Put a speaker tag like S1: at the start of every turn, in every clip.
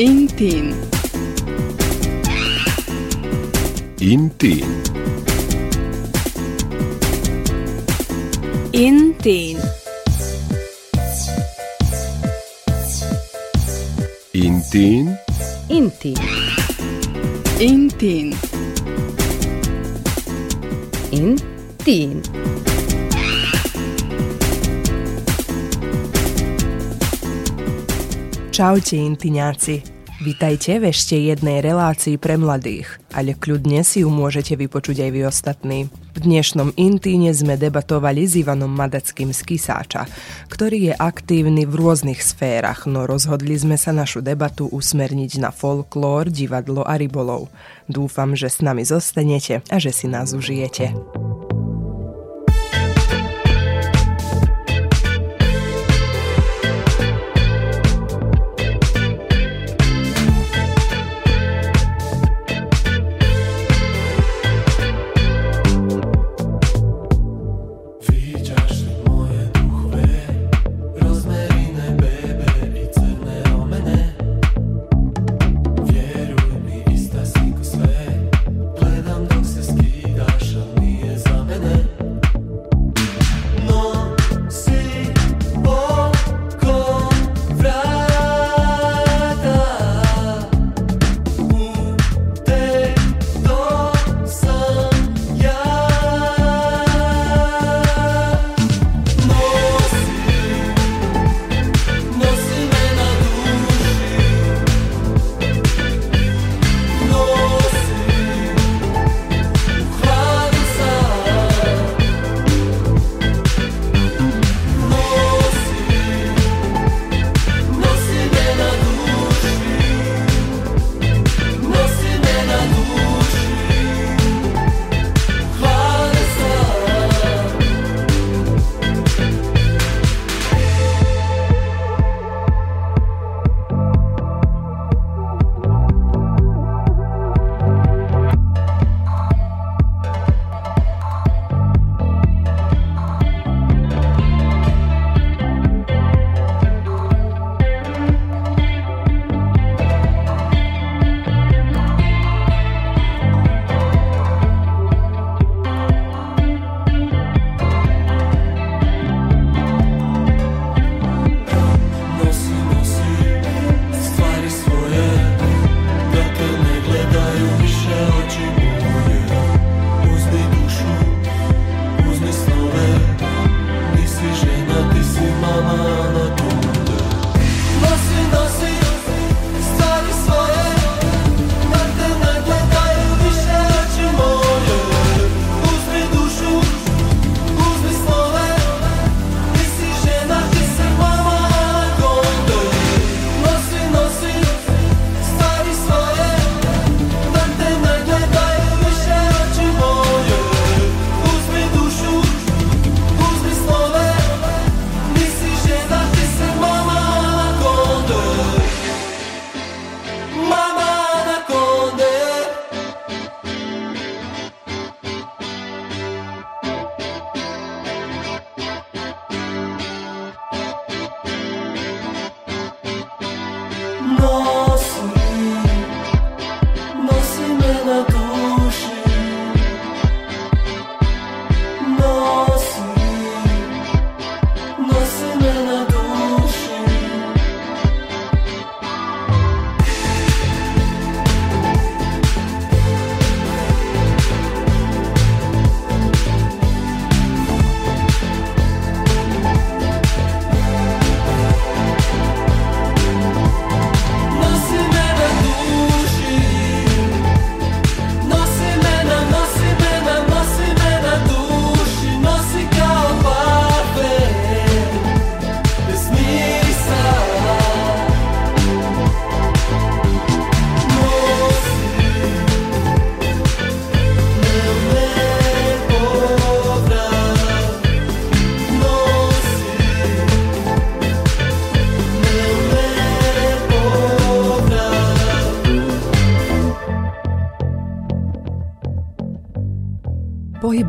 S1: Intin.
S2: Intin.
S1: Intin.
S2: Intin.
S3: Intin.
S1: Intin.
S3: Intin. Intin.
S4: Čaute, intiňáci. Vítajte v ešte jednej relácii pre mladých, ale kľudne si ju môžete vypočuť aj vy ostatní. V dnešnom Intíne sme debatovali s Ivanom Madackým z Kisáča, ktorý je aktívny v rôznych sférach, no rozhodli sme sa našu debatu usmerniť na folklór, divadlo a rybolov. Dúfam, že s nami zostanete a že si nás užijete.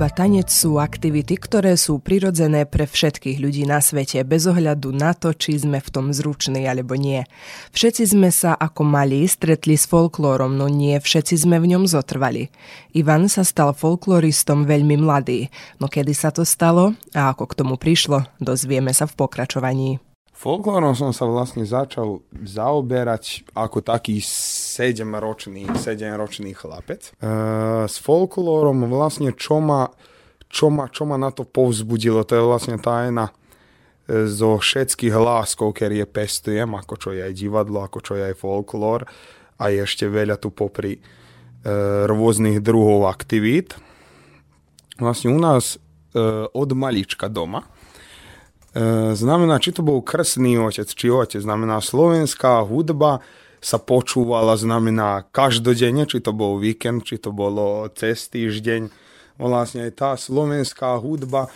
S4: Pohyb a tanec sú aktivity, ktoré sú prirodzené pre všetkých ľudí na svete, bez ohľadu na to, či sme v tom zruční alebo nie. Všetci sme sa ako malí stretli s folklórom, no nie všetci sme v ňom zotrvali. Ivan sa stal folkloristom veľmi mladý, no kedy sa to stalo a ako k tomu prišlo, dozvieme sa v pokračovaní.
S1: Folklórom som sa vlastne začal zaoberať ako taký 7-ročný, 7-ročný chlapec. E, s folklórom vlastne čo ma, čo, ma, čo ma na to povzbudilo, to je vlastne tá jedna e, zo všetkých hláskov, ktoré pestujem, ako čo je aj divadlo, ako čo je aj folklór a je ešte veľa tu popri e, rôznych druhov aktivít. Vlastne u nás e, od malička doma E, znamená, či to bol krsný otec, či otec, znamená slovenská hudba sa počúvala, znamená každodenne, či to bol víkend, či to bolo cez týždeň. Vlastne aj tá slovenská hudba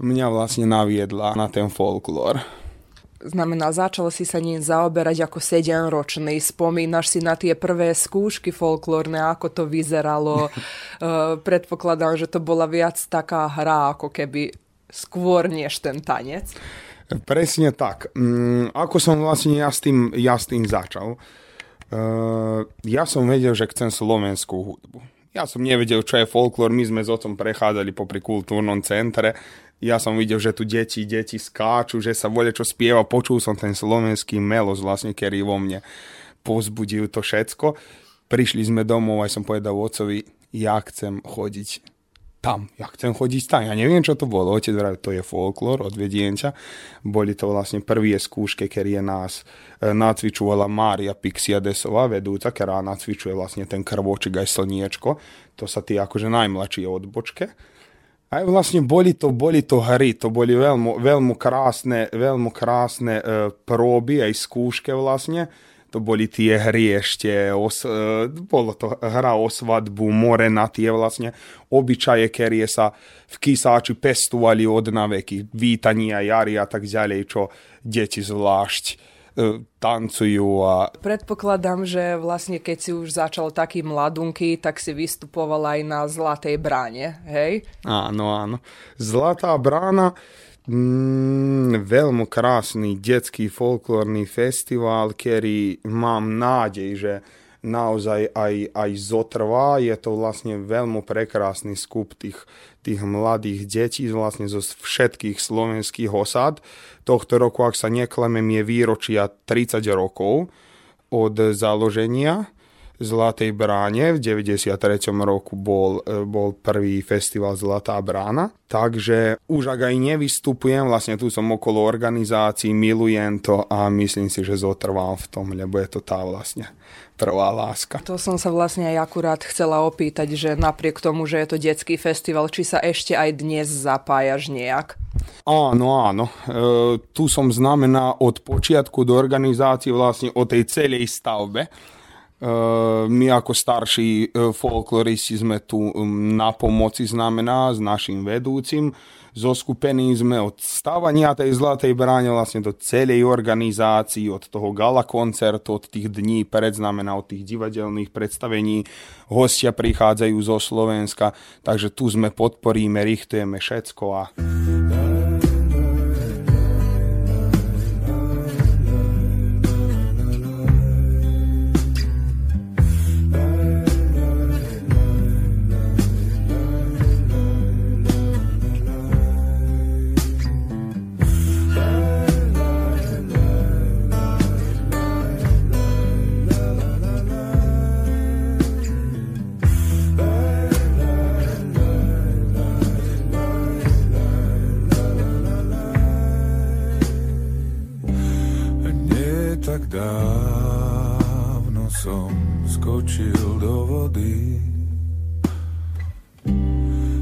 S1: mňa vlastne naviedla na ten folklór.
S4: Znamená, začal si sa ním zaoberať ako 7-ročný. Spomínaš si na tie prvé skúšky folklórne, ako to vyzeralo. E, predpokladám, že to bola viac taká hra, ako keby skôr než ten tanec?
S1: Presne tak. Mm, ako som vlastne ja s tým, ja s tým začal, uh, ja som vedel, že chcem slovenskú hudbu. Ja som nevedel, čo je folklór, my sme s otcom prechádzali popri kultúrnom centre, ja som videl, že tu deti, deti skáču, že sa voľa čo spieva, počul som ten slovenský melos vlastne, ktorý vo mne pozbudil to všetko. Prišli sme domov, aj som povedal otcovi, ja chcem chodiť tam, ja chcem chodiť tam, ja neviem, čo to bolo, otec vraví, to je folklór, odvediem ťa. Boli to vlastne prvé skúšky, ktoré nás e, nacvičovala Mária Pixiadesová, vedúca, ktorá nacvičuje vlastne ten krvočik aj slniečko, to sa tí akože najmladšie odbočke. Aj vlastne boli to, boli to hry, to boli veľmi, veľmi krásne, veľmi krásne e, próby, aj skúške vlastne, to boli tie hry ešte, os, e, bolo to hra o svadbu, more na tie vlastne obyčaje, ktoré sa v Kisáči pestovali od naveky, vítania, jary a tak ďalej, čo deti zvlášť e, tancujú. A...
S4: Predpokladám, že vlastne keď si už začal taký mladunky, tak si vystupoval aj na Zlatej bráne, hej?
S1: Áno, áno. Zlatá brána, Mm, veľmi krásny detský folklórny festival, ktorý mám nádej, že naozaj aj, aj zotrvá. Je to vlastne veľmi prekrásny skup tých, tých mladých detí vlastne zo všetkých slovenských osad. Tohto roku, ak sa neklamem, je výročia 30 rokov od založenia Zlatej bráne. V 93. roku bol, e, bol prvý festival Zlatá brána. Takže už ak aj nevystupujem, vlastne tu som okolo organizácií, milujem to a myslím si, že zotrvám v tom, lebo je to tá vlastne prvá láska.
S4: To som sa vlastne aj akurát chcela opýtať, že napriek tomu, že je to detský festival, či sa ešte aj dnes zapájaš nejak?
S1: Áno, áno. E, tu som znamená od počiatku do organizácie vlastne o tej celej stavbe my ako starší eh, folkloristi sme tu mm, na pomoci znamená s našim vedúcim. Zoskupení sme od stávania tej Zlatej bráne vlastne do celej organizácii, od toho gala koncertu, od tých dní pred znamená, od tých divadelných predstavení. Hostia prichádzajú zo Slovenska, takže tu sme podporíme, richtujeme všetko a...
S5: tak dávno som skočil do vody.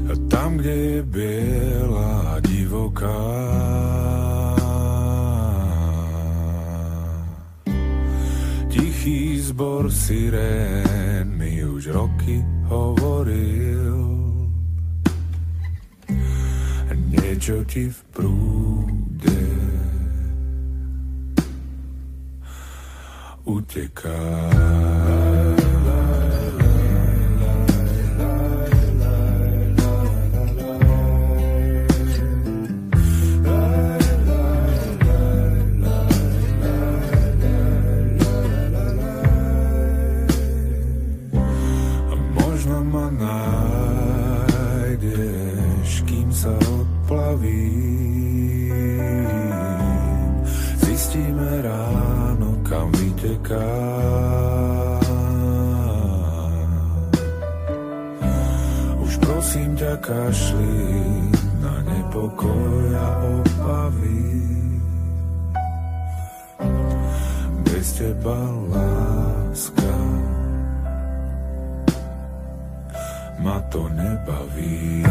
S5: A tam, kde je biela divoká, tichý zbor sirén mi už roky hovoril. Niečo ti v prúde utecar. Kašli na nepokoj a obavy. Bez teba láska ma to
S4: nebaví.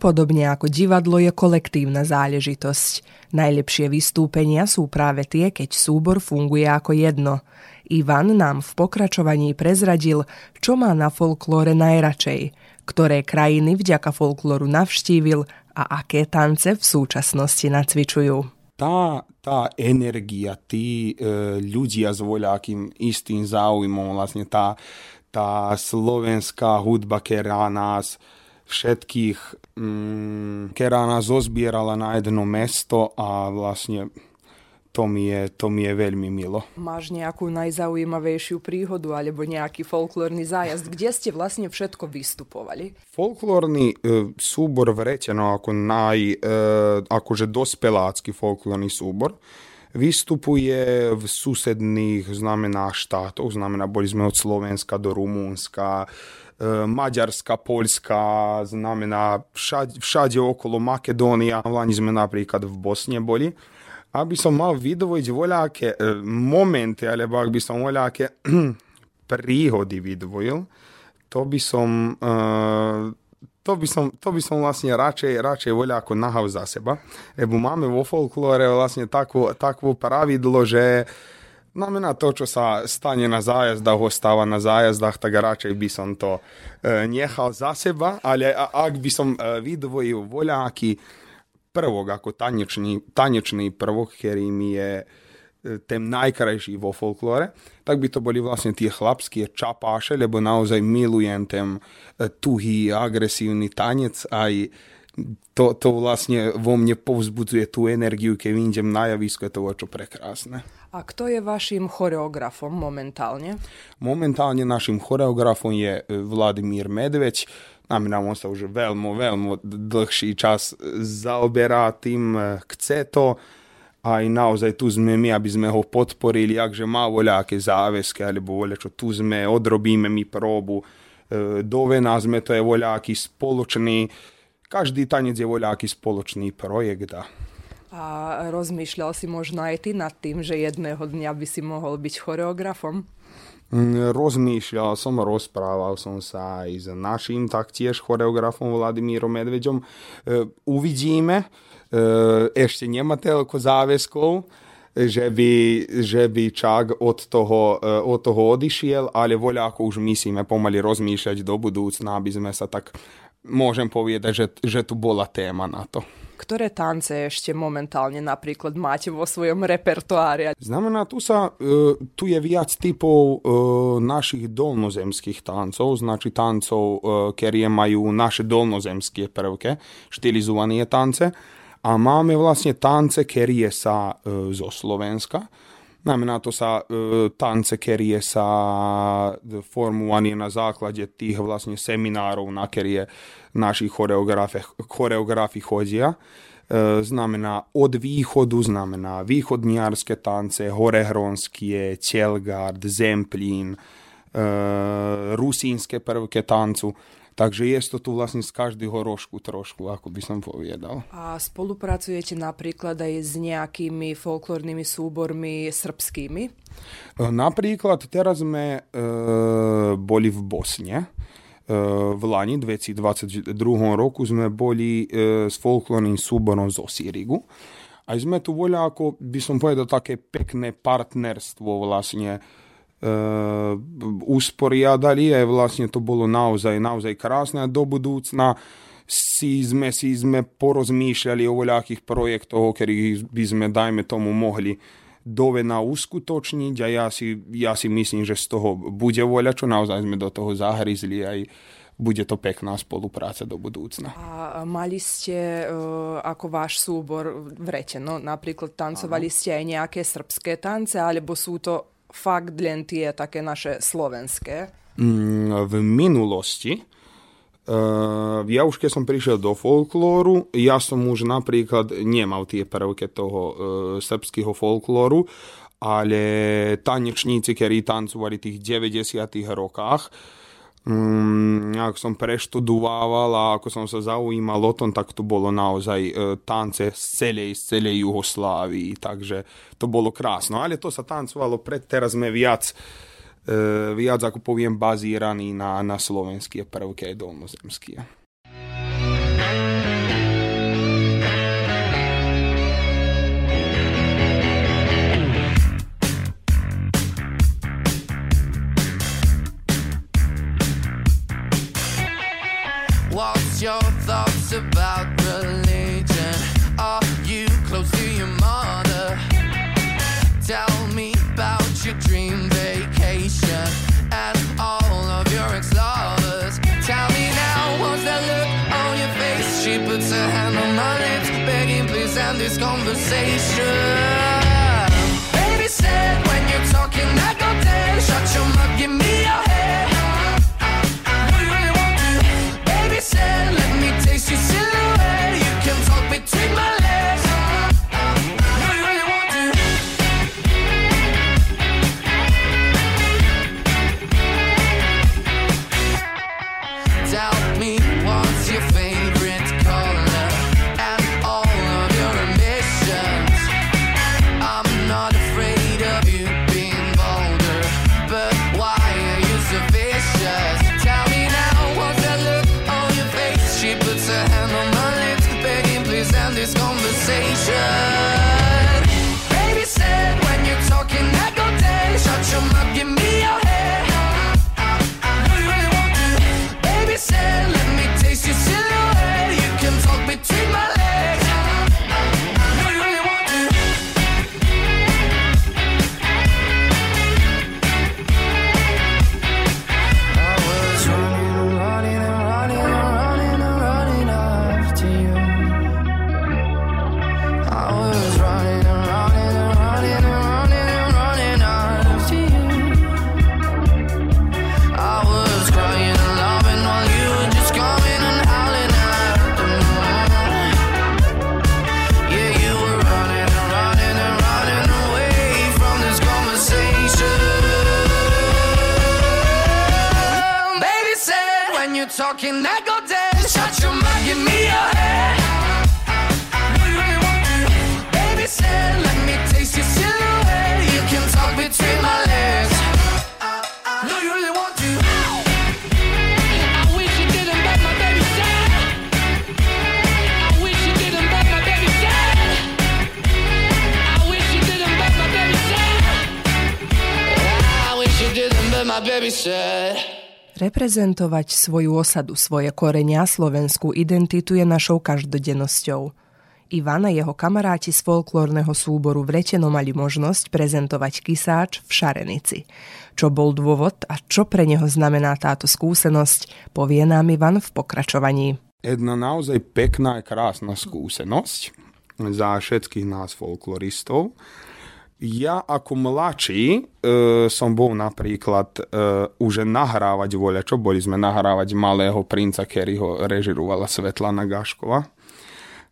S4: Podobne ako divadlo, je kolektívna záležitosť. Najlepšie vystúpenia sú práve tie, keď súbor funguje ako jedno. Ivan nám v pokračovaní prezradil, čo má na folklóre najradšej, ktoré krajiny vďaka folklóru navštívil a aké tance v súčasnosti nacvičujú.
S1: tá, tá energia, tí e, ľudia s voľakým istým záujmom, vlastne tá, tá slovenská hudba, ktorá nás všetkých, ktorá nás zozbierala na jedno mesto a vlastne to mi je, to mi je veľmi milo.
S4: Máš nejakú najzaujímavejšiu príhodu alebo nejaký folklórny zájazd, kde ste vlastne všetko vystupovali?
S1: Folklórny e, súbor v Reťano ako naj, e, akože dospelácky folklórny súbor vystupuje v susedných znamená štátoch, znamená boli sme od Slovenska do Rumúnska, Maďarska, Poľska, znamená všade, všade okolo Makedónia, v Lani sme napríklad v Bosne boli. Aby som mal vidvojiť voľaké momenty, alebo ak by som voľaké príhody vidvojil, to by som to by som, to by som vlastne radšej, radšej voľa nahal za seba. Lebo máme vo folklóre vlastne takú, takú pravidlo, že znamená to, čo sa stane na zájazdách, ostáva na zájazdách, tak radšej by som to e, nechal za seba, ale ak by som e, vydvojil voľaký prvok ako tanečný, tanečný prvok, ktorým je e, ten najkrajší vo folklóre, tak by to boli vlastne tie chlapské čapáše, lebo naozaj milujem ten tuhý, agresívny tanec aj to, to vlastne vo mne povzbudzuje tú energiu, keď idem na javisko, je to čo prekrásne.
S4: A kto je vašim choreografom momentálne?
S1: Momentálne našim choreografom je e, Vladimír Medveď, Znamená, on sa už veľmi, veľmi dlhší čas zaoberá tým, chce to. Aj naozaj tu sme my, aby sme ho podporili, akže má voľaké záväzky, alebo voľa, čo tu sme, odrobíme my próbu. Do Vena sme, to je voľaký spoločný, každý tanec je voľaký spoločný projekt. A
S4: A rozmýšľal si možno aj ty nad tým, že jedného dňa by si mohol byť choreografom?
S1: Mm, Rozmýšľal som, rozprával som sa aj s našim taktiež choreografom Vladimírom Medveďom. E, Uvidíme, E, ešte nemá toľko záväzkov, že by, že by čak od toho, e, od toho odišiel, ale voľa ako už myslíme pomaly rozmýšľať do budúcna, aby sme sa tak, môžem povedať, že, že tu bola téma na to.
S4: Ktoré tance ešte momentálne napríklad máte vo svojom repertoári?
S1: Znamená, tu, sa, e, tu je viac typov e, našich dolnozemských tancov, znači tancov, e, ktoré majú naše dolnozemské prvky, štilizované tance, A máme vlastne tance, kerie sa zo Slovenska. Znamená to sa e, tance, kerie sa formovaní na základe tých vlastne seminárov, na kerie naši choreografi, chodia. E, znamená od východu, znamená východniarské tance, horehronské, Celgard, Zemplín, e, rusínske prvky tancu. Takže je to tu vlastne z každého rožku trošku, ako by som povedal.
S4: A spolupracujete napríklad aj s nejakými folklórnymi súbormi srbskými?
S1: E, Napríklad teraz sme e, boli v Bosne. E, v Lani 2022 roku sme boli e, s folklórnym súborom z Osirigu. A sme tu boli ako, by som povedal, také pekné partnerstvo vlastne usporiadali a vlastne to bolo naozaj, naozaj krásne do budúcna si sme, si sme porozmýšľali o voľakých projektoch, o ktorých by sme, dajme tomu, mohli dovena uskutočniť a ja si, ja si myslím, že z toho bude voľa, čo naozaj sme do toho zahryzli aj bude to pekná spolupráca do budúcna.
S4: A mali ste uh, ako váš súbor v rete, no napríklad tancovali ano. ste aj nejaké srbské tance, alebo sú to fakt len tie také naše slovenské?
S1: Mm, v minulosti, uh, ja už keď som prišiel do folklóru, ja som už napríklad nemal tie prvky toho uh, srbského folklóru, ale tanečníci, ktorí tancovali v tých 90 rokách, Mm, ako som preštudovával a ako som sa zaujímal o tom, tak to bolo naozaj e, tance z celej, z celej Juhoslávii, takže to bolo krásno. Ale to sa tancovalo pred, teraz sme viac, e, viac ako poviem, bazíraní na, na slovenské prvky dolnozemské.
S6: Conversation.
S4: Reprezentovať svoju osadu, svoje korenia, slovenskú identitu je našou každodennosťou. Ivan a jeho kamaráti z folklórneho súboru v Reteno mali možnosť prezentovať kysáč v Šarenici. Čo bol dôvod a čo pre neho znamená táto skúsenosť, povie nám Ivan v pokračovaní.
S1: Jedna naozaj pekná a krásna skúsenosť. za všetkých nás folkloristov. Ja ako mladší e, som bol napríklad e, už nahrávať voľa, čo boli sme nahrávať Malého princa, ktorý ho režirovala Svetlana Gaškova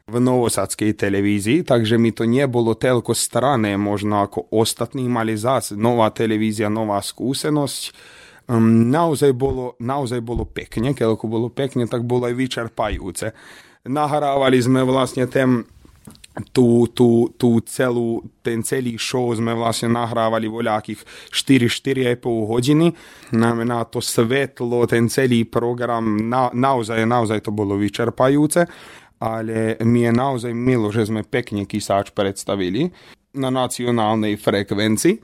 S1: v novosadskej televízii, takže mi to nebolo telko strané možno ako ostatní mali zase nová televízia, nová skúsenosť. Um, naozaj, bolo, naozaj bolo pekne, keď bolo pekne, tak bolo aj vyčerpajúce. Nahrávali sme vlastne ten tú, tú, tú celú, ten celý show sme vlastne nahrávali voľakých 4-4,5 hodiny. Znamená to svetlo, ten celý program, na, naozaj, naozaj to bolo vyčerpajúce, ale mi je naozaj milo, že sme pekne kysáč predstavili na nacionálnej frekvencii. E,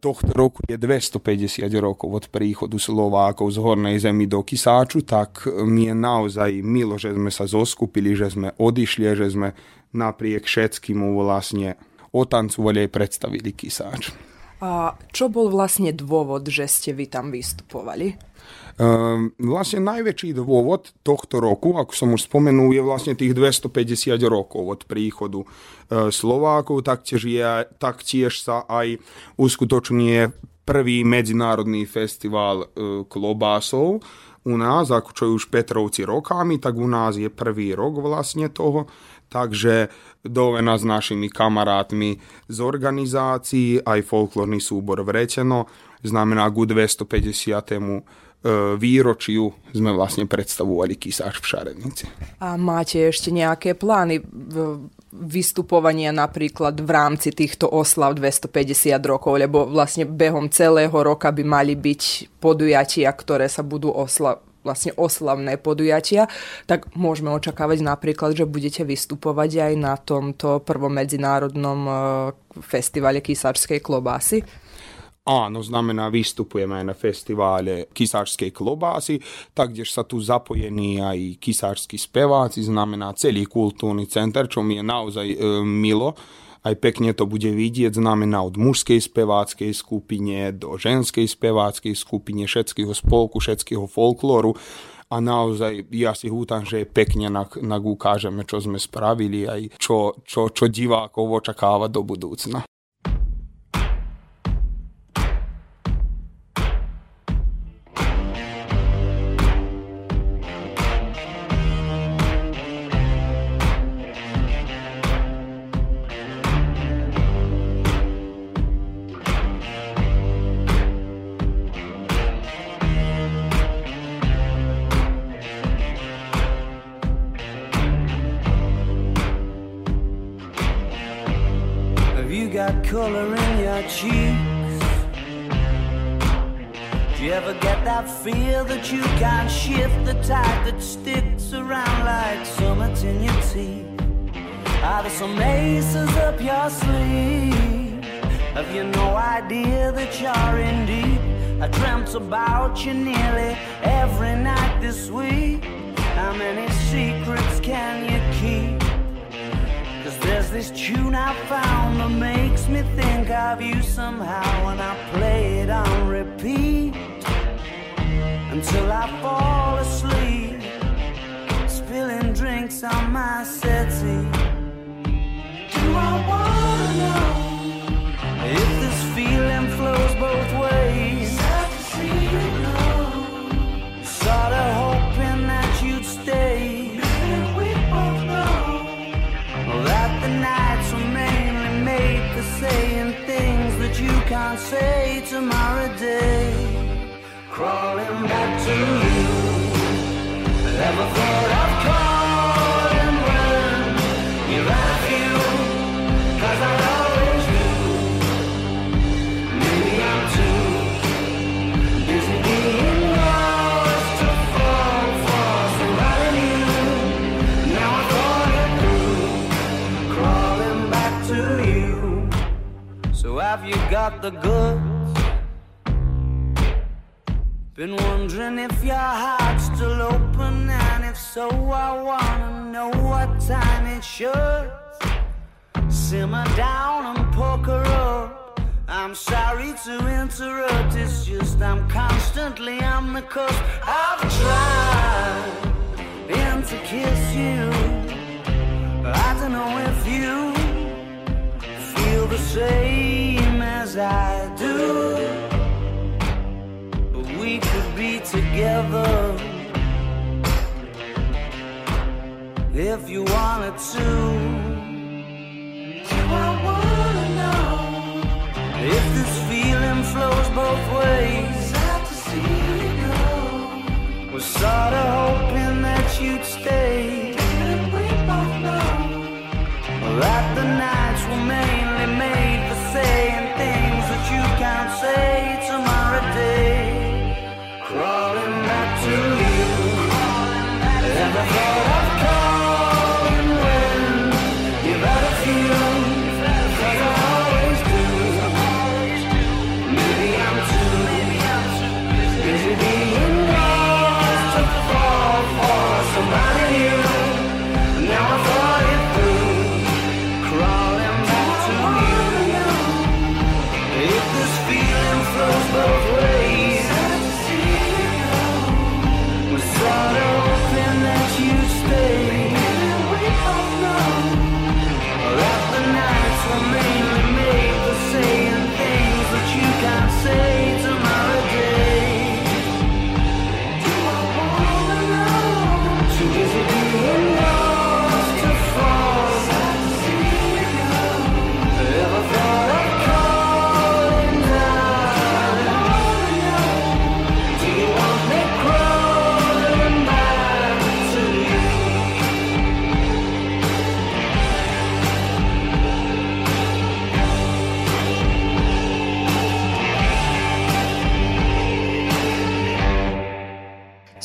S1: tohto roku je 250 rokov od príchodu Slovákov z Hornej zemi do Kisáču, tak mi je naozaj milo, že sme sa zoskupili, že sme odišli, že sme napriek všetkému vlastne otancovali aj predstavili Kisáč.
S4: A čo bol vlastne dôvod, že ste vy tam vystupovali?
S1: Um, vlastne najväčší dôvod tohto roku, ako som už spomenul, je vlastne tých 250 rokov od príchodu uh, Slovákov, taktiež, je, taktiež sa aj uskutočňuje prvý medzinárodný festival uh, klobásov u nás, ako čo je už Petrovci rokami, tak u nás je prvý rok vlastne toho, takže dovena s našimi kamarátmi z organizácií, aj folklórny súbor Vrečeno, znamená ku 250 výročiu sme vlastne predstavovali Kisáš v Šarenici.
S4: A máte ešte nejaké plány vystupovania napríklad v rámci týchto oslav 250 rokov, lebo vlastne behom celého roka by mali byť podujatia, ktoré sa budú osla- vlastne oslavné podujatia, tak môžeme očakávať napríklad, že budete vystupovať aj na tomto prvom medzinárodnom e, festivale kysáčskej klobásy.
S1: Áno, znamená, vystupujeme aj na festivále kysáčskej klobásy, taktiež sa tu zapojení aj kysáčskí speváci, znamená celý kultúrny center, čo mi je naozaj e, milo. Aj pekne to bude vidieť, znamená od mužskej speváckej skupine do ženskej speváckej skupine, všetkého spolku, všetkého folklóru a naozaj ja si hútam, že pekne nak, nak ukážeme, čo sme spravili aj čo, čo, čo divákov očakáva do budúcna.
S7: what you need. Have you? Now got the goods? Been wondering if your heart's still open, if so, I wanna know what time it should. Simmer down and poker up. I'm sorry to interrupt, it's just I'm constantly on the cusp. I've tried been to kiss you. But I to know if you feel the same as I do. But we could be together if you wanted to. Do I wanna know if this feeling flows both ways? Sad to see you go. Was sorta hoping that you'd stay. Didn't we both know that the nights were made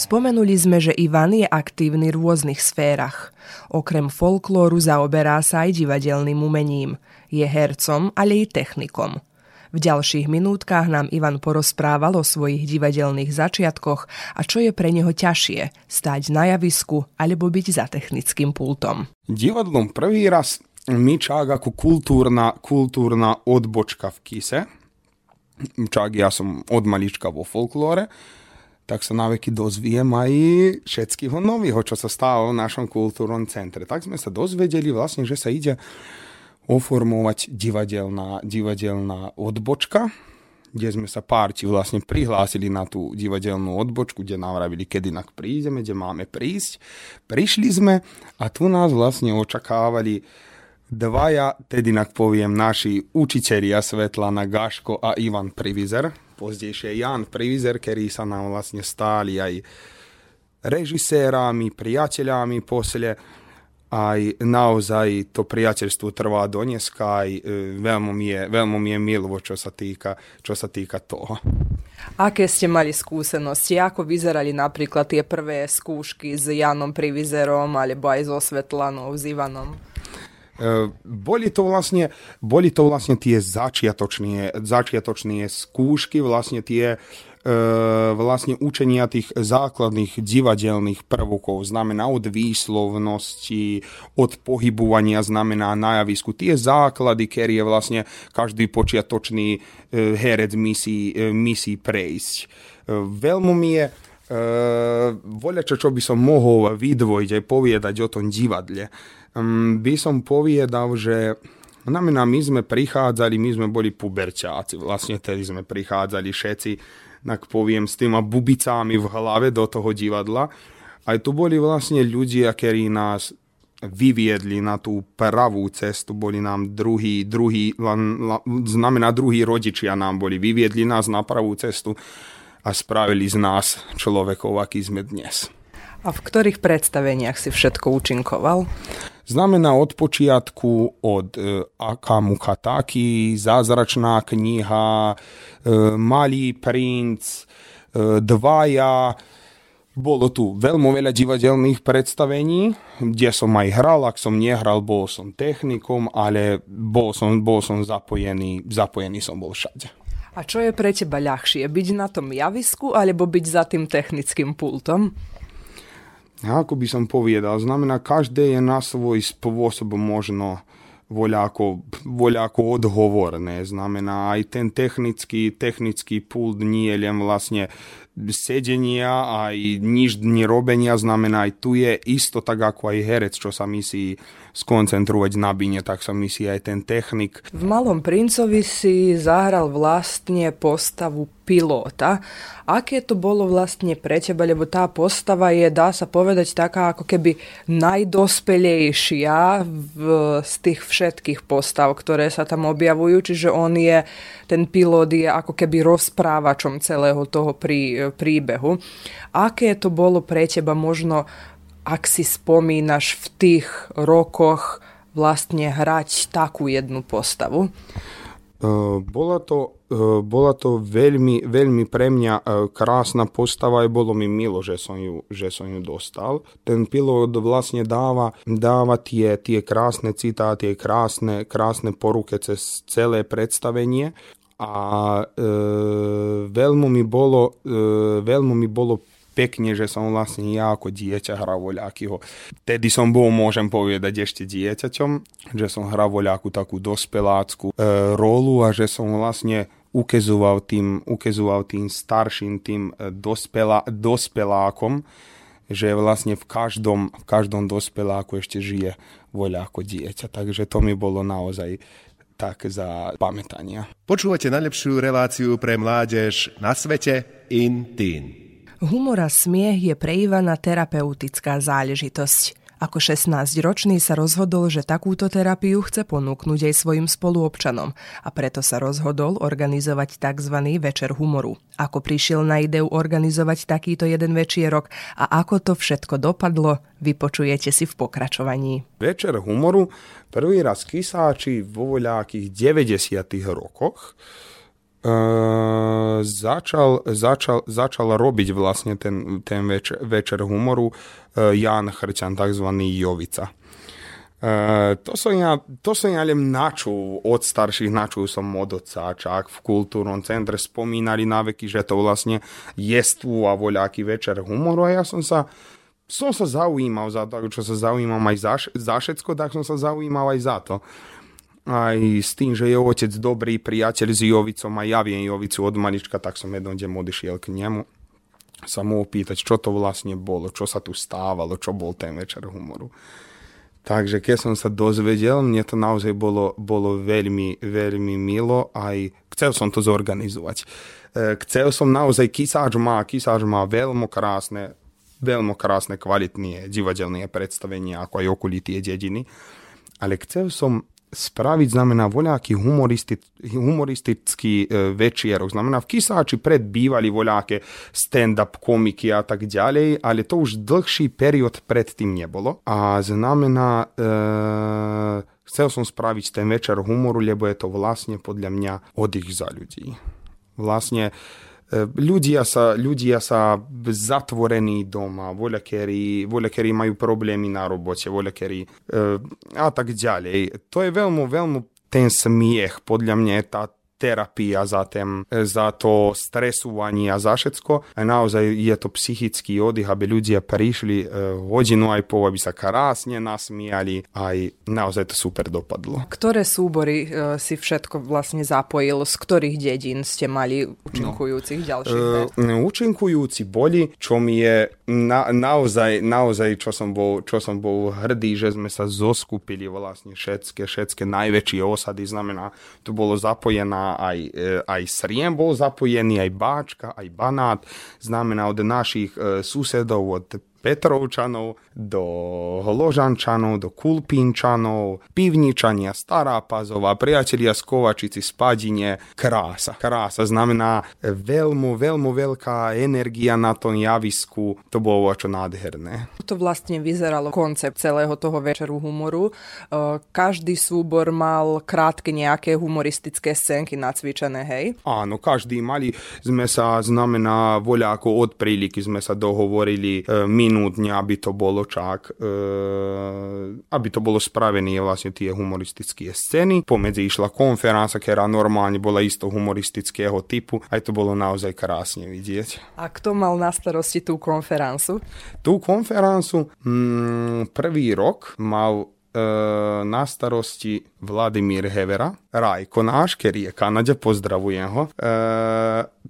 S4: Spomenuli sme, že Ivan je aktívny v rôznych sférach. Okrem folklóru zaoberá sa aj divadelným umením. Je hercom, ale i technikom. V ďalších minútkach nám Ivan porozprával o svojich divadelných začiatkoch a čo je pre neho ťažšie, stať na javisku alebo byť za technickým pultom.
S1: Divadlom prvý raz mi čak ako kultúrna, kultúrna odbočka v kise. Čak ja som od malička vo folklóre, tak sa naveky dozviem aj všetkého nového, čo sa stalo v našom kultúrnom centre. Tak sme sa dozvedeli vlastne, že sa ide oformovať divadelná, divadelná odbočka, kde sme sa párti vlastne prihlásili na tú divadelnú odbočku, kde nám vravili, kedy nak prídeme, kde máme prísť. Prišli sme a tu nás vlastne očakávali dvaja, tedy nak poviem, naši učitelia Svetlana Gaško a Ivan Privizer, pozdejšie Jan Privizer, ktorí sa nám vlastne stáli aj režisérami, priateľami posle, aj naozaj to priateľstvo trvá do dneska, aj e, veľmi mi je, veľmi mi je milo, čo sa týka, čo sa týka toho.
S4: Aké ste mali skúsenosti? Ako vyzerali napríklad tie prvé skúšky s Janom Privizerom alebo aj so Svetlanou, s Ivanom?
S1: E, boli to vlastne, boli to vlastne tie začiatočné, začiatočné skúšky, vlastne tie e, vlastne učenia tých základných divadelných prvokov, znamená od výslovnosti, od pohybovania, znamená na javisku. Tie základy, ktoré je vlastne každý počiatočný e, herec musí, e, musí prejsť. Veľmi mi je Uh, voľačo, čo by som mohol vydvojiť aj povedať o tom divadle, um, by som povedal, že znamená, my sme prichádzali, my sme boli puberťáci, vlastne tedy sme prichádzali všetci, tak poviem, s týma bubicami v hlave do toho divadla. Aj tu boli vlastne ľudia, ktorí nás vyviedli na tú pravú cestu, boli nám druhý, druhý, znamená druhí rodičia nám boli, vyviedli nás na pravú cestu a spravili z nás človekov, aký sme dnes.
S4: A v ktorých predstaveniach si všetko účinkoval?
S1: Znamená od počiatku od e, Akamu Kataki, Zázračná kniha, e, Malý princ, e, Dvaja, bolo tu veľmi veľa divadelných predstavení, kde som aj hral, ak som nehral, bol som technikom, ale bol som, bol som zapojený, zapojený som bol všade.
S4: A čo je pre teba ľahšie, byť na tom javisku alebo byť za tým technickým pultom?
S1: Ako by som povedal, znamená, každé je na svoj spôsob možno voľako, voľako odhovorné. Znamená, aj ten technický, technický pult nie je len vlastne sedenia, aj nič dni robenia, znamená aj tu je isto tak ako aj herec, čo sa musí skoncentrovať na bine, tak sa myslí aj ten technik.
S4: V Malom princovi si zahral vlastne postavu pilota. Aké to bolo vlastne pre teba, lebo tá postava je, dá sa povedať, taká ako keby najdospelejšia v, z tých všetkých postav, ktoré sa tam objavujú, čiže on je, ten pilot je ako keby rozprávačom celého toho prí, príbehu. Aké to bolo pre teba možno ak si spomínaš v tých rokoch vlastne hrať takú jednu postavu?
S1: Bola to, bola to veľmi, veľmi pre mňa krásna postava a bolo mi milo, že som ju, že som ju dostal. Ten pilot vlastne dáva, dáva tie, tie krásne tie krásne, krásne poruke cez celé predstavenie a veľmi mi bolo, veľmi mi bolo pekne, že som vlastne ja ako dieťa hral voľakýho. Tedy som bol, môžem povedať, ešte dieťaťom, že som hral voľakú takú dospelácku e, rolu a že som vlastne ukazoval tým, ukazoval tým starším, tým e, dospelá, dospelákom, že vlastne v každom, v každom dospeláku ešte žije voľa ako dieťa. Takže to mi bolo naozaj tak za pamätania.
S2: Počúvate najlepšiu reláciu pre mládež na svete In Teen.
S4: Humor a smiech je pre Ivana terapeutická záležitosť. Ako 16-ročný sa rozhodol, že takúto terapiu chce ponúknuť aj svojim spoluobčanom a preto sa rozhodol organizovať tzv. večer humoru. Ako prišiel na ideu organizovať takýto jeden večierok a ako to všetko dopadlo, vypočujete si v pokračovaní.
S1: Večer humoru prvý raz kysáči vo voľakých 90. rokoch Uh, začal, začal, začal robiť vlastne ten, ten večer, večer humoru uh, Jan Chrťan, tzv. Jovica. Uh, to, som ja, to som ja len načul od starších, načul som od otca, čak v kultúrnom centre spomínali na veky, že to vlastne tu a voľaký večer humoru a ja som sa som sa zaujímal za to, čo sa zaujímam aj za, za všetko, tak som sa zaujímal aj za to aj s tým, že je otec dobrý priateľ s Jovicom a ja viem Jovicu od malička, tak som jednom deň odišiel k nemu sa mu opýtať, čo to vlastne bolo, čo sa tu stávalo, čo bol ten večer humoru. Takže keď som sa dozvedel, mne to naozaj bolo, bolo veľmi, veľmi milo, aj chcel som to zorganizovať. E, chcel som naozaj, Kisáč má, Kisáč má veľmi krásne, veľmi krásne, kvalitné divadelné predstavenia, ako aj okolí tie dediny, ale chcel som spraviť znamená voľaký humoristi, humoristický e, večierok. Znamená, v Kisáči predbývali voľaké stand-up komiky a tak ďalej, ale to už dlhší period predtým nebolo. A znamená, e, chcel som spraviť ten večer humoru, lebo je to vlastne podľa mňa oddych za ľudí. Vlastne ľudia sa, ľudia sa zatvorení doma, voľakerí, voľakerí majú problémy na robote, voľakerí a tak ďalej. To je veľmi, veľmi ten smiech, podľa mňa tá terapia za, tém, za to stresovanie a za všetko. A naozaj je to psychický oddych, aby ľudia prišli e, hodinu aj po, aby sa krásne nasmiali. Aj naozaj to super dopadlo.
S4: Ktoré súbory e, si všetko vlastne zapojil? Z ktorých dedín ste mali účinkujúcich no. ďalších?
S1: E, účinkujúci boli, čo mi je na, naozaj, naozaj, čo som, bol, čo som bol hrdý, že sme sa zoskupili vlastne všetky, všetky najväčšie osady. Znamená, tu bolo zapojená aj, e, aj Sriem bol zapojený, aj Báčka, aj Banát, znamená od našich e, susedov, od Petrovčanov, do Hložančanov, do Kulpínčanov, Pivničania, Stará Pazová, priatelia z Kovačici, Spadine, krása. Krása znamená veľmi, veľmi veľká energia na tom javisku, to bolo čo nádherné.
S4: To vlastne vyzeralo koncept celého toho večeru humoru. E, každý súbor mal krátke nejaké humoristické scénky nacvičené, hej?
S1: Áno, každý mali, sme sa, znamená, voľako od príliky sme sa dohovorili e, my minútne, aby to bolo čak, e, aby to bolo spravené vlastne tie humoristické scény. Pomedzi išla konferencia, ktorá normálne bola isto humoristického typu, aj to bolo naozaj krásne vidieť.
S4: A kto mal na starosti tú konferenciu?
S1: Tú konferenciu mm, prvý rok mal na starosti Vladimír Hevera, Rajko náš, ktorý je Kanade, pozdravujem ho, e,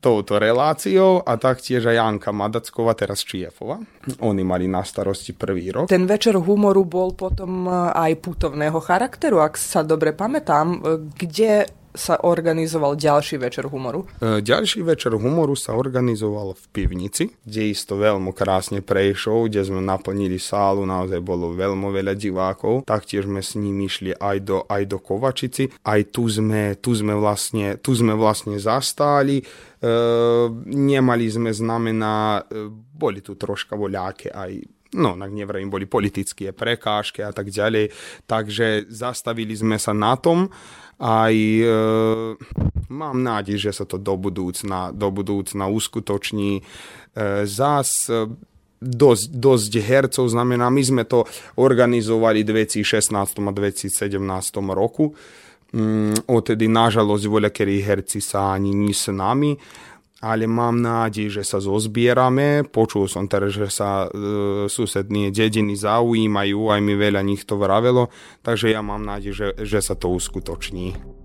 S1: touto reláciou a taktiež aj Janka Madackova, teraz Čiefova. Oni mali na starosti prvý rok.
S4: Ten večer humoru bol potom e, aj putovného charakteru, ak sa dobre pamätám. E, Kde sa organizoval ďalší večer humoru?
S1: E, Ďalší večer humoru sa organizoval v pivnici, kde isto veľmi krásne prešiel, kde sme naplnili sálu, naozaj bolo veľmi veľa divákov. Taktiež sme s nimi išli aj do, aj do Kovačici. Aj tu sme, tu sme, vlastne, tu sme vlastne zastáli. E, nemali sme znamená, e, boli tu troška voľaké aj no, tak nevravím, boli politické prekážky a tak ďalej, takže zastavili sme sa na tom, aj e, mám nádej, že sa to do budúcna, do budúcna uskutoční. E, zás e, dosť, dosť hercov, znamená, my sme to organizovali v 2016 a 2017 roku. Mm, odtedy, nažalosť, voľakerí herci sa ani nie s nami, ale mám nádej, že sa zozbierame. Počul som teraz, že sa e, susední dediny zaujímajú, aj mi veľa nich to vravelo, takže ja mám nádej, že, že sa to uskutoční.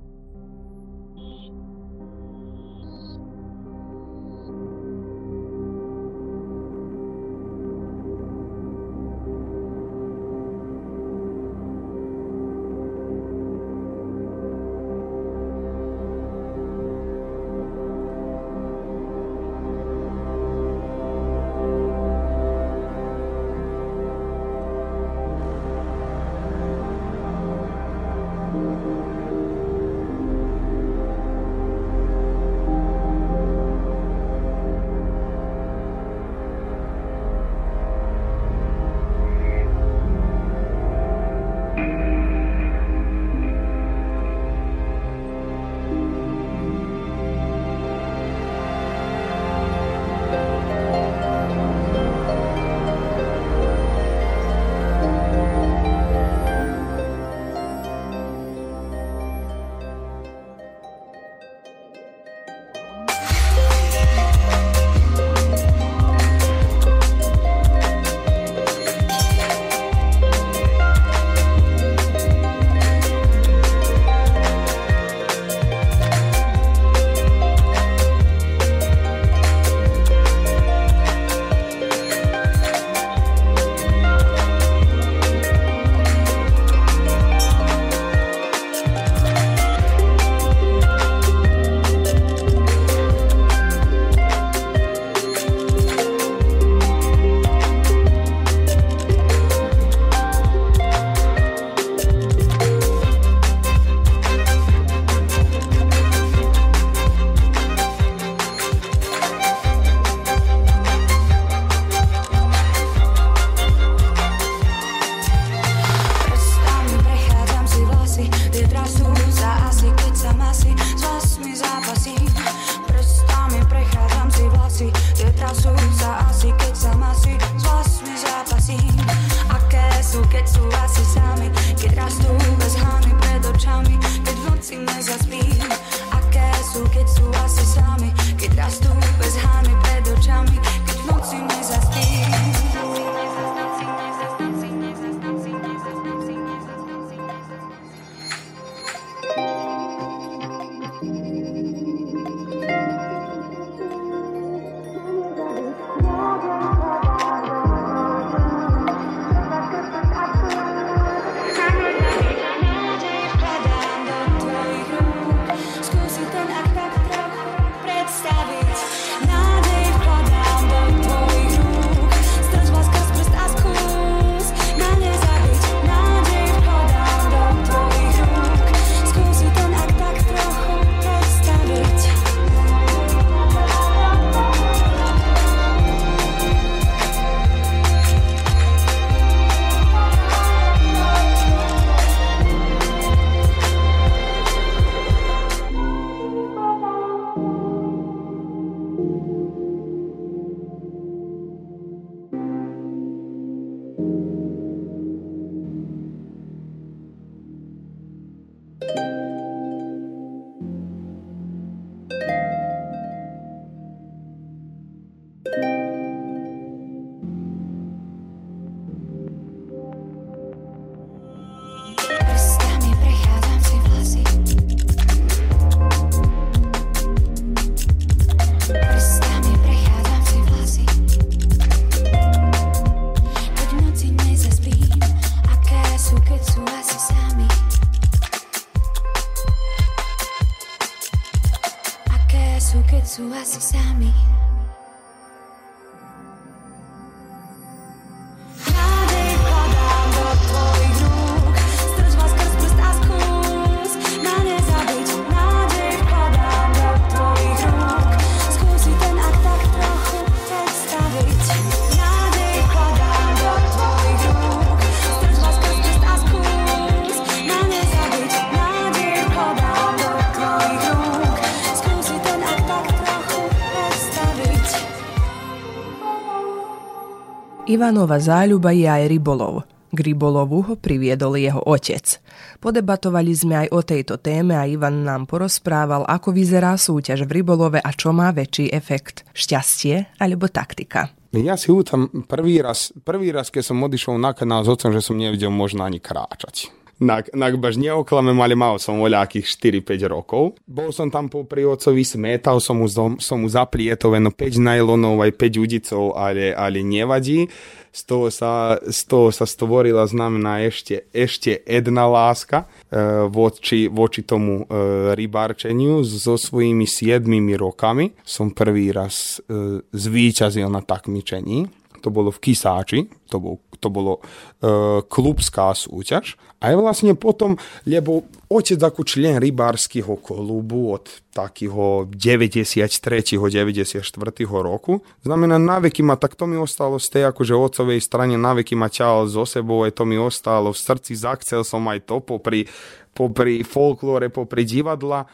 S4: Ivanova záľuba je aj rybolov. K rybolovu ho priviedol jeho otec. Podebatovali sme aj o tejto téme a Ivan nám porozprával, ako vyzerá súťaž v rybolove a čo má väčší efekt. Šťastie alebo taktika.
S1: Ja si hútam prvý raz, prvý raz, keď som odišiel na kanál s otcom, že som nevidel možno ani kráčať. Na, na baž neoklamem, ale mal som voľakých 4-5 rokov. Bol som tam popri ocovi, smetal som mu, som mu zaplietoveno 5 najlonov aj 5 udicov, ale, ale nevadí. Z toho, sa, z toho sa stvorila znamená ešte, ešte jedna láska e, voči, voči tomu e, rybárčeniu. So svojimi 7 rokami som prvý raz e, zvíťazil na takmičení to bolo v Kisáči, to, bol, to bolo e, klubská súťaž. A je vlastne potom, lebo otec ako člen rybárskeho klubu od takého 93. 94. roku, znamená naveky ma, tak to mi ostalo z tej akože otcovej strane, naveky ma ťahal zo sebou, aj to mi ostalo v srdci, zachcel som aj to popri, popri folklóre, popri divadla.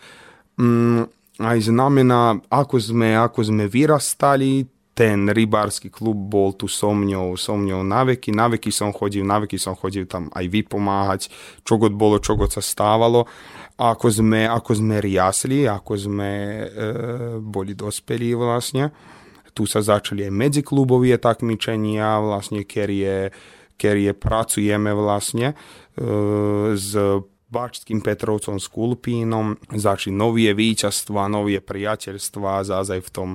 S1: Mm, aj znamená, ako sme, ako sme vyrastali, ten rybársky klub bol tu so mňou, so mňou na veky, na veky som chodil, na veky som chodil tam aj vypomáhať, čo god bolo, čo god sa stávalo. A ako sme, ako sme riasli, ako sme e, boli dospelí vlastne, tu sa začali aj medziklubové takmičenia, vlastne, kerie, kerie pracujeme vlastne e, s Bačským Petrovcom s Kulpínom, začali novie víťazstva, novie priateľstva, aj v tom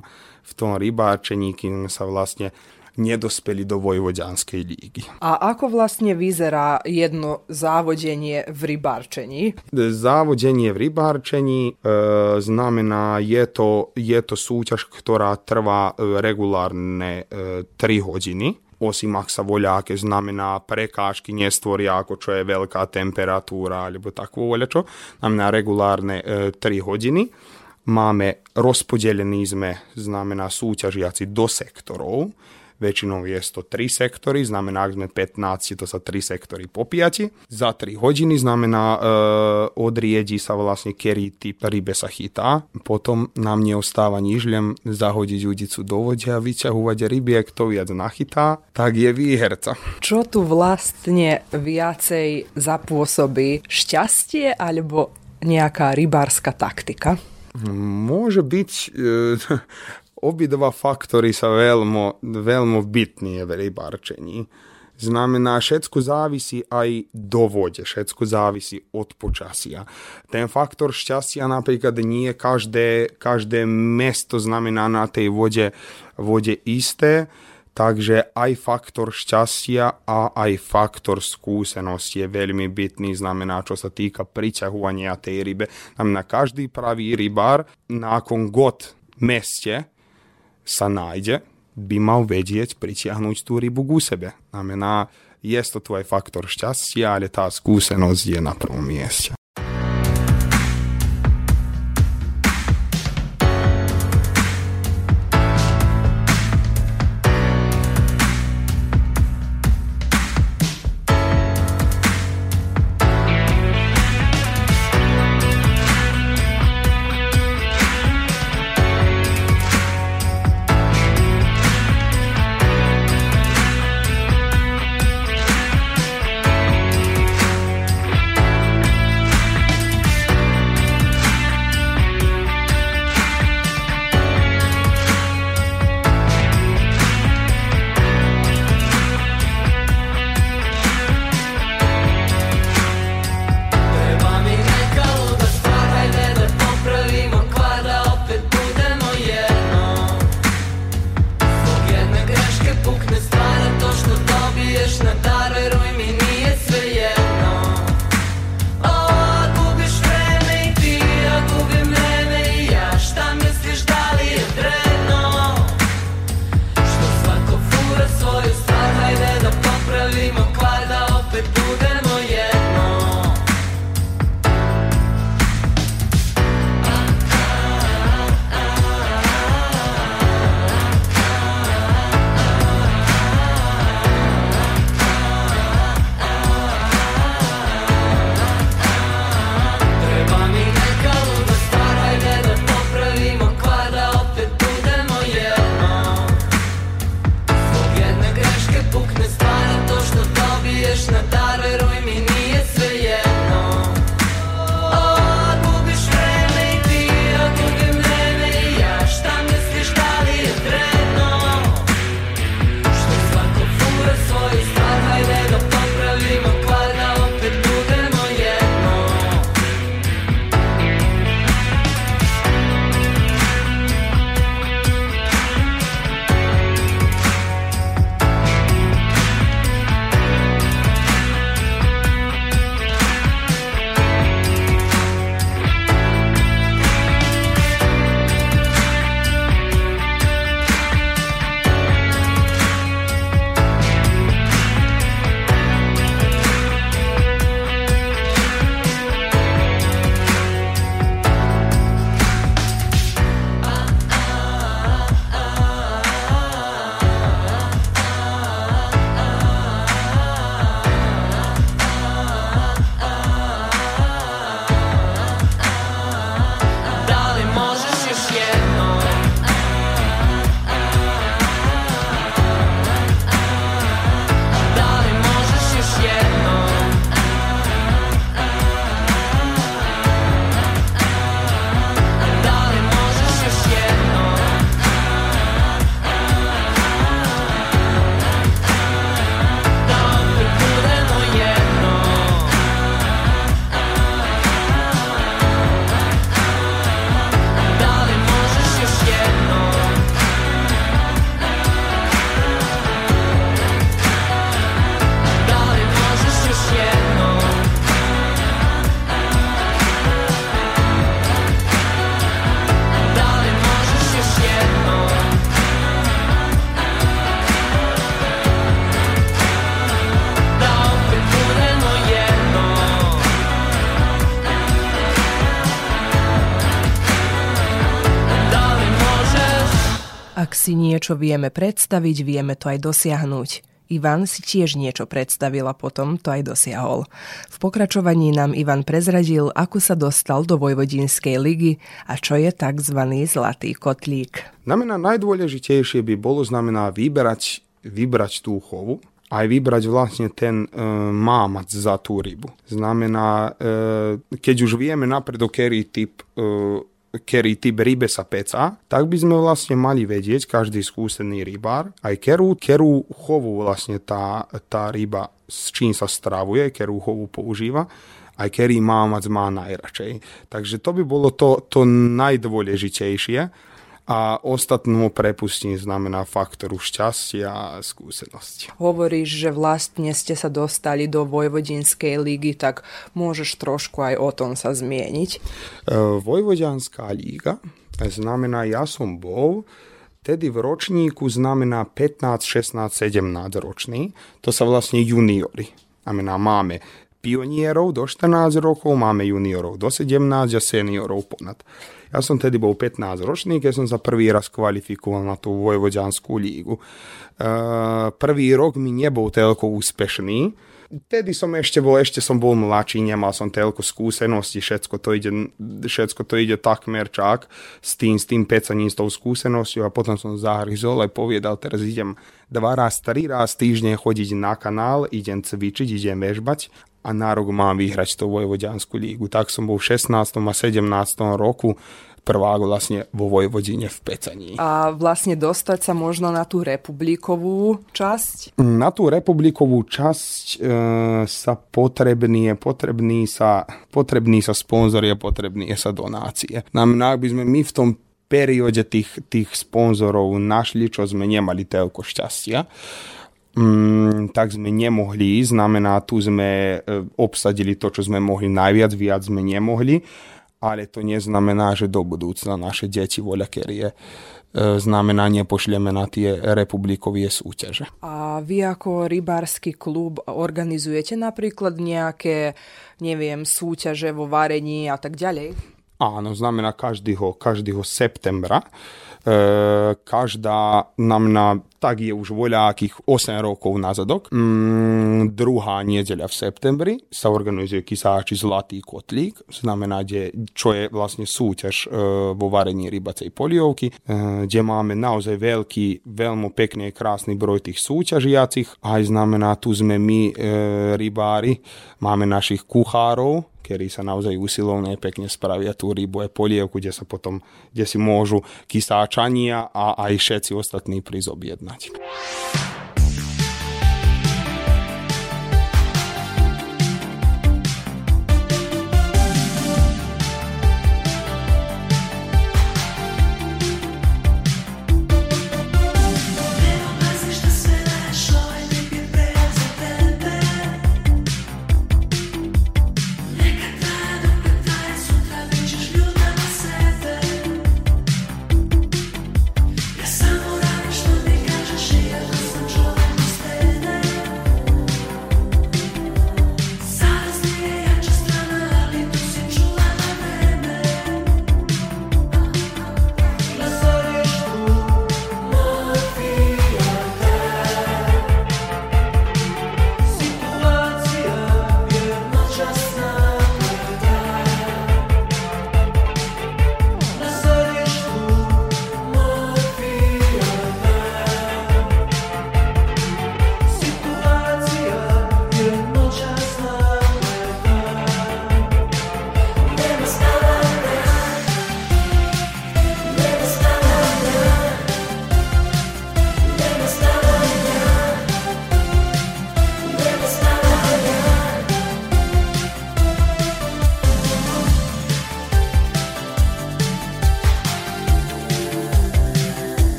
S1: v tom rybáčení, kým sa vlastne nedospeli do Vojvodianskej lígy.
S4: A ako vlastne vyzerá jedno závodenie v rybárčení?
S1: Závodenie v rybárčení e, znamená, je to, je to súťaž, ktorá trvá e, regulárne e, 3 hodiny osim ak sa voľaké znamená prekážky nestvoria, ako čo je veľká temperatúra alebo takú voľačo, znamená regulárne e, 3 hodiny máme rozpodelení sme, znamená súťažiaci do sektorov, väčšinou je to 3 sektory, znamená, ak sme 15, to sa 3 sektory po 5. Za 3 hodiny znamená, e, odriedi sa vlastne, ktorý typ rybe sa chytá. Potom nám neostáva nič, len zahodiť udicu do vode a vyťahovať ryby, kto viac nachytá, tak je výherca.
S4: Čo tu vlastne viacej zapôsobí? Šťastie alebo nejaká rybárska taktika?
S1: Môže byť, e, obidva faktory sa veľmi, veľmi bitní v rybárčení. Znamená, všetko závisí aj do vode, všetko závisí od počasia. Ten faktor šťastia napríklad nie každé, každé mesto znamená na tej vode, vode isté, Takže aj faktor šťastia a aj faktor skúsenosti je veľmi bytný, znamená, čo sa týka priťahovania tej rybe. Znamená, každý pravý rybár na akom god meste sa nájde, by mal vedieť pritiahnuť tú rybu ku sebe. Znamená, je to tu aj faktor šťastia, ale tá skúsenosť je na prvom mieste.
S4: Niečo vieme predstaviť, vieme to aj dosiahnuť. Ivan si tiež niečo predstavil a potom to aj dosiahol. V pokračovaní nám Ivan prezradil, ako sa dostal do Vojvodinskej ligy a čo je tzv. zlatý kotlík.
S1: Znamená, najdôležitejšie by bolo znamená vybrať, vybrať tú chovu, aj vybrať vlastne ten e, mámac za tú rybu. Znamená, e, keď už vieme napredo, ktorý typ e, ktorý typ rybe sa peca, tak by sme vlastne mali vedieť, každý skúsený rybár, aj kerú, kerú chovu vlastne tá, tá ryba, s čím sa stravuje, kerú chovu používa, aj kerý mámac má najradšej. Takže to by bolo to, to najdôležitejšie a ostatnú prepustím znamená faktoru šťastia a skúsenosti.
S4: Hovoríš, že vlastne ste sa dostali do Vojvodinskej ligy, tak môžeš trošku aj o tom sa zmieniť.
S1: E, Vojvodianská líga znamená, ja som bol Tedy v ročníku znamená 15, 16, 17 ročný. To sa vlastne juniori. Znamená, máme pionierov do 14 rokov, máme juniorov do 17 a seniorov ponad. Ja som tedy bol 15 ročný, keď som sa prvý raz kvalifikoval na tú Vojvodianskú lígu. Uh, prvý rok mi nebol toľko úspešný, Tedy som ešte bol, ešte som bol mladší, nemal som toľko skúsenosti, všetko to ide, všetko to ide takmer čak s tým, s tým pecaním, s tou skúsenosťou a potom som zahryzol a povedal, teraz idem dva raz, tri raz týždne chodiť na kanál, idem cvičiť, idem vežbať a na rok mám vyhrať tú Vojvodianskú lígu. Tak som bol v 16. a 17. roku prvák vlastne vo Vojvodine v Pecaní.
S4: A vlastne dostať sa možno na tú republikovú časť?
S1: Na tú republikovú časť e, sa potrebný je potrebný sa, potrebný sa sponzor je potrebný je sa donácie. Znamená, ak by sme my v tom perióde tých, tých sponzorov našli, čo sme nemali toľko šťastia, tak sme nemohli, znamená, tu sme e, obsadili to, čo sme mohli. Najviac, viac sme nemohli. Ale to neznamená, že do budúcna naše deti voľakerie znamená nepošleme na tie republikové súťaže.
S4: A vy ako rybársky klub organizujete napríklad nejaké, neviem, súťaže vo varení a tak ďalej?
S1: Áno, znamená každého, každého septembra. E, každá znamená, tak je už voľakých 8 rokov nazadok. Mm, druhá nedeľa v septembri sa organizuje kysáči Zlatý kotlík, znamená, kde, čo je vlastne súťaž e, vo varení rybacej polievky, e, máme naozaj veľký, veľmi pekný, krásny broj tých súťažiacich. Aj znamená, tu sme my, e, rybári, máme našich kuchárov, ktorí sa naozaj usilovne pekne spravia tú rybu aj polievku, kde sa potom, kde si môžu kysáčania a aj všetci ostatní prísť
S8: математика.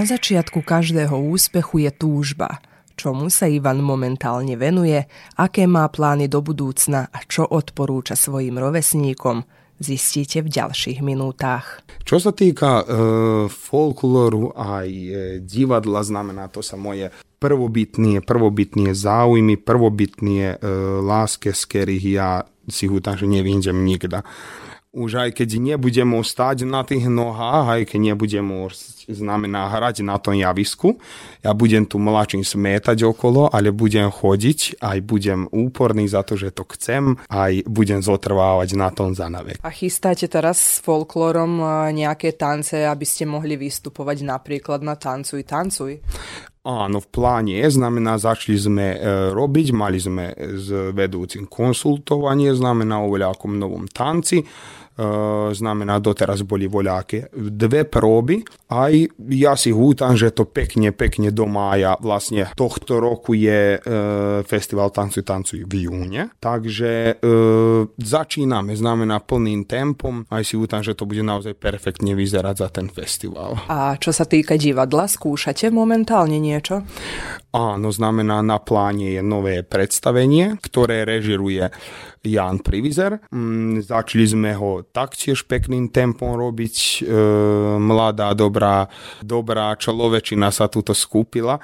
S8: Na
S4: začiatku každého úspechu je túžba. Čomu sa Ivan momentálne venuje, aké má plány do budúcna a čo odporúča svojim rovesníkom, zistíte v ďalších minútach.
S1: Čo sa týka e, folklóru aj e, divadla, znamená to sa moje prvobitné, prvobitné záujmy, prvobitné e, láske, z ktorých ja si hútam, že nevyjdem nikda. Už aj keď nebudem môcť stať na tých nohách, aj keď nebudem môcť, znamená hrať na tom javisku, ja budem tu mladším smetať okolo, ale budem chodiť, aj budem úporný za to, že to chcem, aj budem zotrvávať na tom za navek.
S4: A chystáte teraz s folklórom e, nejaké tance, aby ste mohli vystupovať napríklad na Tancuj, tancuj?
S1: Áno, v pláne je, znamená, začali sme e, robiť, mali sme s vedúcim konsultovanie, znamená o veľakom novom tanci, znamená, doteraz boli voľaké dve próby, aj ja si hútam, že to pekne, pekne do mája vlastne tohto roku je e, festival Tancuj, tancuj v júne, takže e, začíname, znamená plným tempom, aj si hútam, že to bude naozaj perfektne vyzerať za ten festival.
S4: A čo sa týka divadla, skúšate momentálne niečo?
S1: Áno, znamená na pláne je nové predstavenie, ktoré režiruje Jan Privizer. Mm, začali sme ho taktiež pekným tempom robiť. E, mladá, dobrá, dobrá človečina sa tuto skúpila.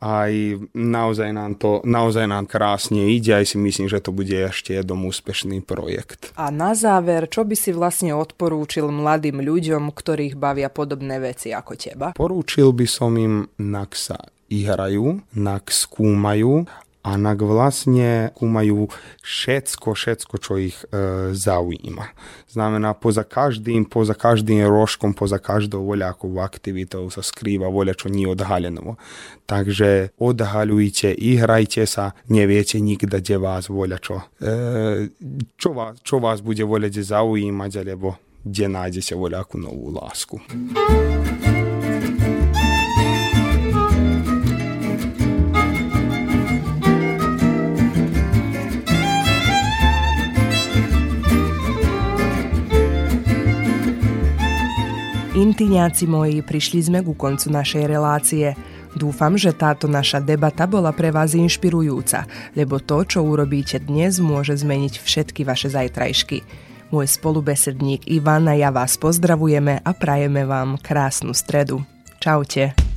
S1: Aj naozaj nám to naozaj nám krásne ide, aj si myslím, že to bude ešte jeden úspešný projekt.
S4: A na záver, čo by si vlastne odporúčil mladým ľuďom, ktorých bavia podobné veci ako teba?
S1: Porúčil by som im, nak sa ihrajú, nak skúmajú a nak vlastne skúmajú všetko, všetko, čo ich e, zaujíma. Znamená, poza každým, poza každým rožkom, poza každou voľakou aktivitou sa skrýva voľa čo nie odhalenovo. Takže odhaľujte, ihrajte sa, neviete nikde, kde vás voľa čo. E, čo, vás, čo vás bude voľa zaujímať, alebo kde nájdete voľakú novú lásku.
S4: Intiňáci moji, prišli sme ku koncu našej relácie. Dúfam, že táto naša debata bola pre vás inšpirujúca, lebo to, čo urobíte dnes, môže zmeniť všetky vaše zajtrajšky. Môj spolubesedník Ivan a ja vás pozdravujeme a prajeme vám krásnu stredu. Čaute.